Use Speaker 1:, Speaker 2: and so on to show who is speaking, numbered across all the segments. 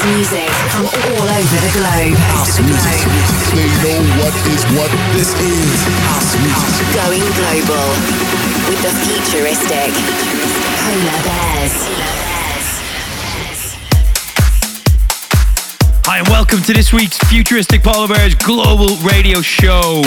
Speaker 1: dance music from all over the globe.
Speaker 2: Music, They know what is what this is. House music.
Speaker 1: Going global with the futuristic Polar Bears.
Speaker 3: Hi, and welcome to this week's Futuristic Polar Bears Global Radio Show.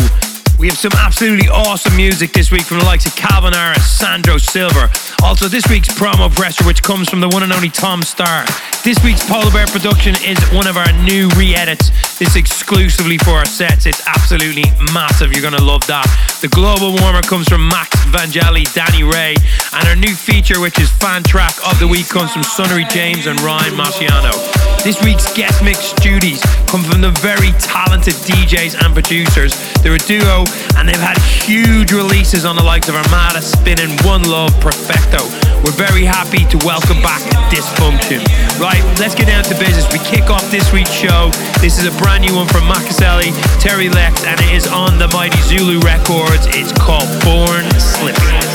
Speaker 3: We have some absolutely awesome music this week from the likes of Calvin Harris, Sandro Silva. Also, this week's promo presser, which comes from the one and only Tom Staar. This week's Polar Bear production is one of our new re edits. This exclusively for our sets. It's absolutely massive. You're going to love that. The global warmer comes from Max Vangeli, Danny Ray, and our new feature, which is fan track of the week, comes from Sunnery James and Ryan Marciano. This week's guest mix duties come from the very talented DJs and producers. They're a duo and they've had huge releases on the likes of Armada, Spinnin', One Love, Perfecto. We're very happy to welcome back Disfunktion. Right, let's get down to business. We kick off this week's show. This is a brand new one from Matt Caseli, Terry Lex, and it is on the Mighty Zulu Records. It's called Born
Speaker 1: Slippy.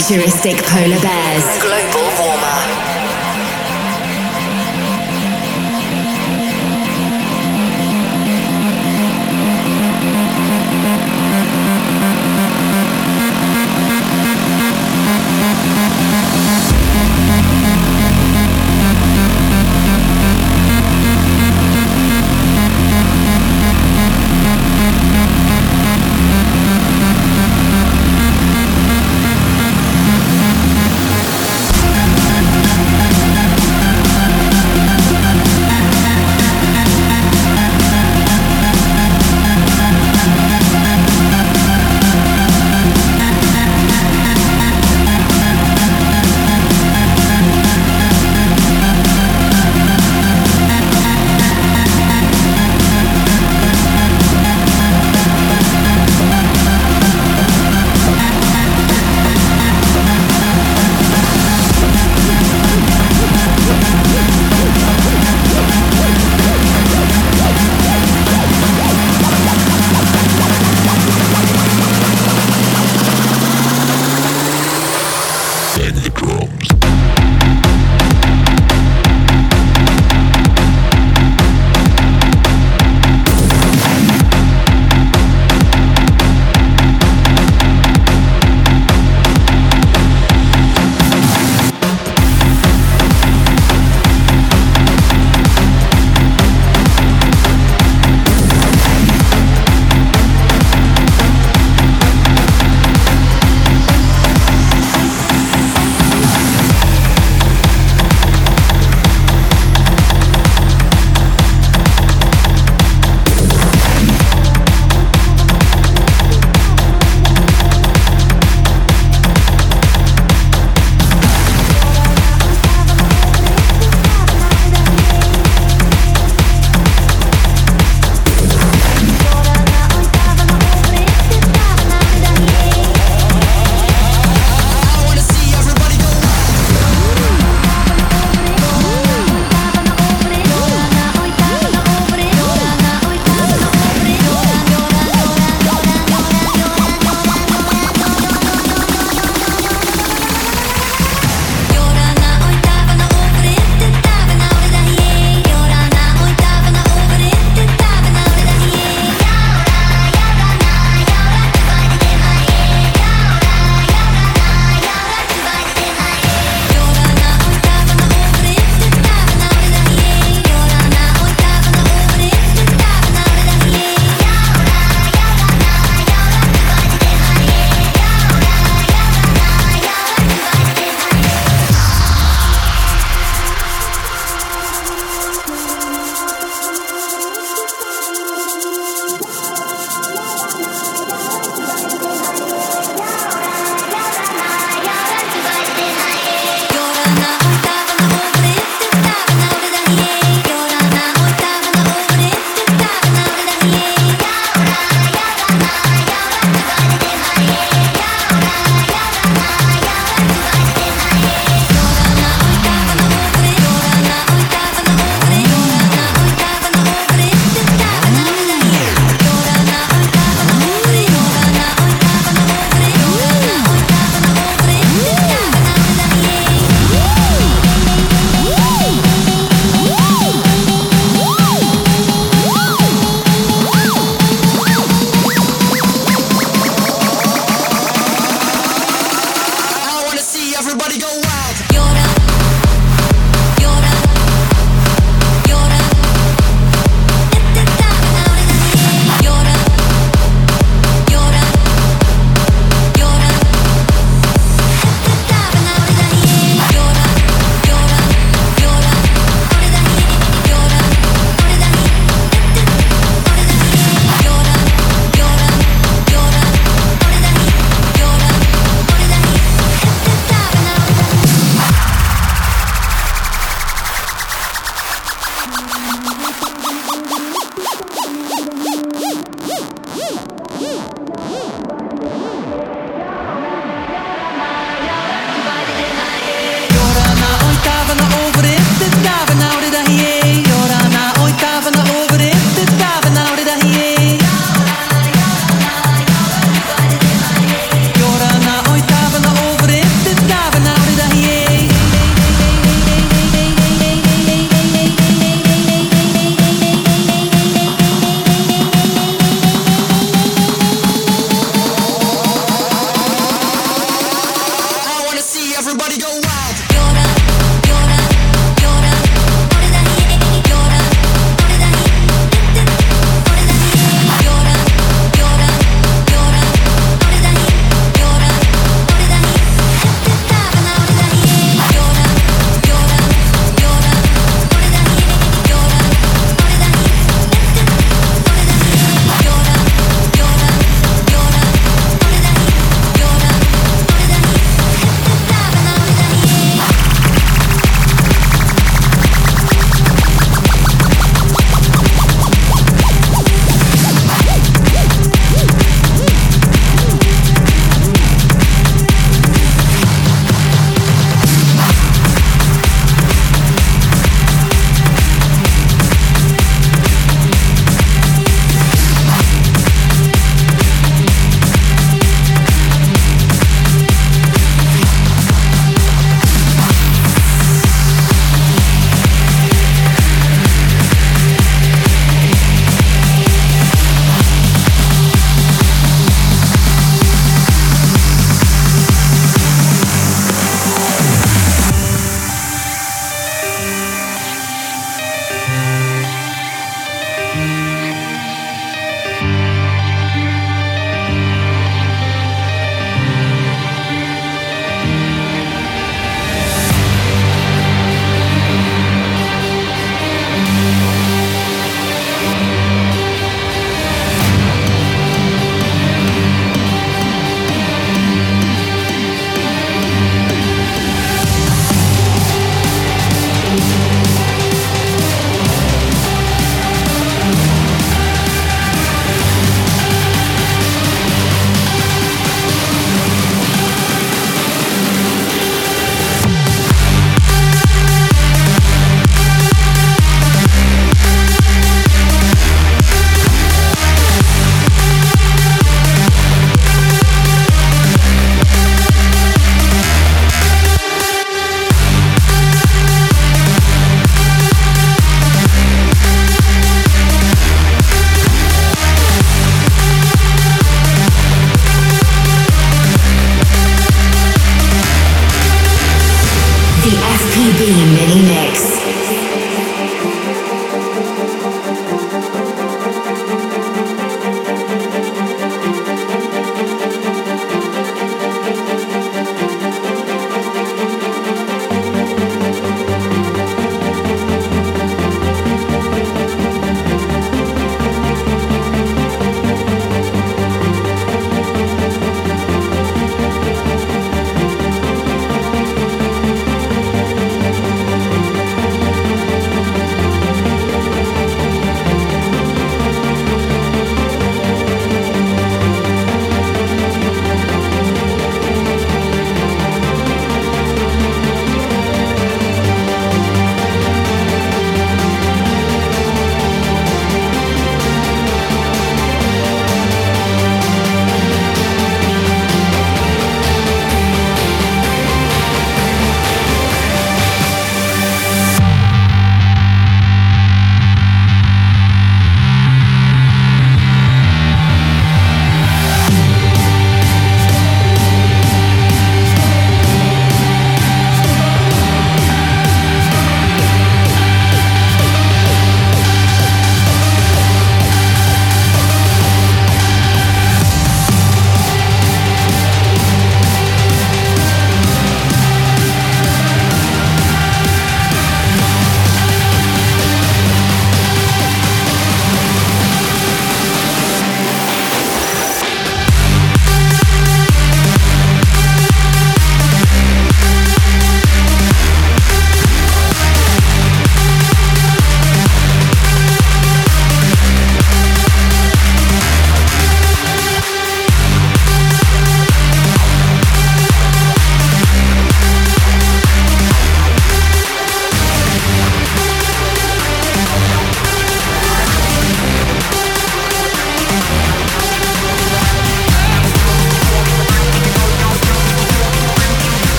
Speaker 1: Futuristic polar bears.
Speaker 4: Global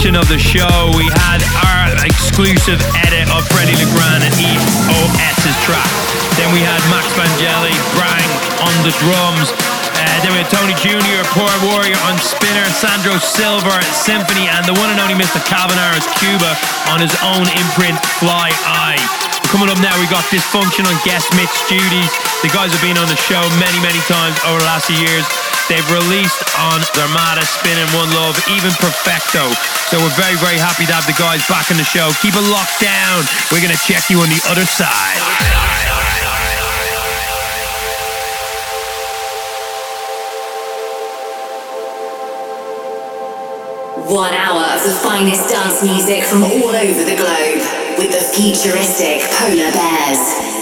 Speaker 3: of the show, we had our exclusive edit of Fedde Le Grand and EOS's track. Then we had Max Vangeli, Brang on the drums. Uh, then we had Tony Jr., PLUR Warrior on Spinnin', Sandro Silva Symphony, and the one and only Mr. Calvin Harris Cuba on his own imprint, Fly Eye. Coming up now, we got Disfunktion on guest mix duties. The guys have been on the show many, many times over the last few years. They've released on their Armada, Spinnin' One Love, even Perfecto. So we're very, very happy to have the guys back in the show. Keep it locked down. We're going to check you on the other side.
Speaker 4: One hour of the finest dance music from all over the globe with the futuristic Polar Bears.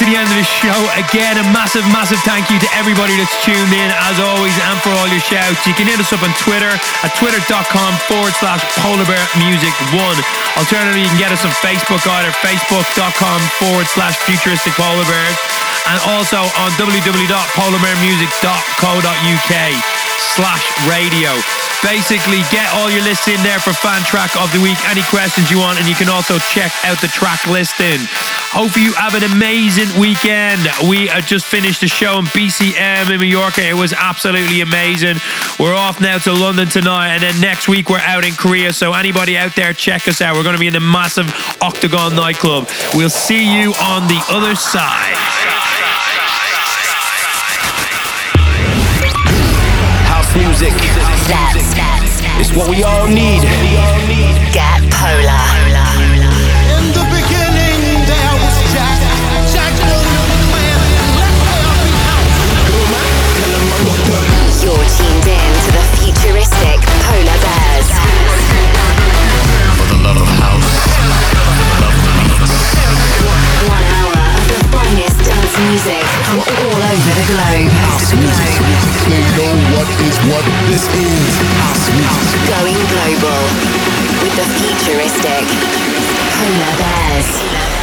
Speaker 3: To the end of the show. Again, a massive, massive thank you to everybody that's tuned in, as always, and for all your shouts. You can hit us up on Twitter at twitter.com forward slash polar bear music one. Alternatively, you can get us on Facebook either facebook.com forward slash futuristic polar bears and also on www.polarbearmusic.co.uk slash radio. Basically, get all your lists in there for fan track of the week. Any questions you want, and you can also check out the track listing. Hope you have an amazing weekend. We uh, just finished the show in BCM in Mallorca. It was absolutely amazing. We're off now to London tonight, and then next week we're out in Korea. So anybody out there, check us out. We're going to be in the massive Octagon nightclub. We'll see you on the other side.
Speaker 5: Music.
Speaker 4: That's
Speaker 5: It's what we all need.
Speaker 4: Get Polar.
Speaker 6: In the beginning, there was Jack. Jack wanted to play Let's play our beat house.
Speaker 4: You're tuned in to the futuristic music from all over the globe.
Speaker 2: They know what is what this is. House music.
Speaker 4: Going global with the futuristic Polar Bears.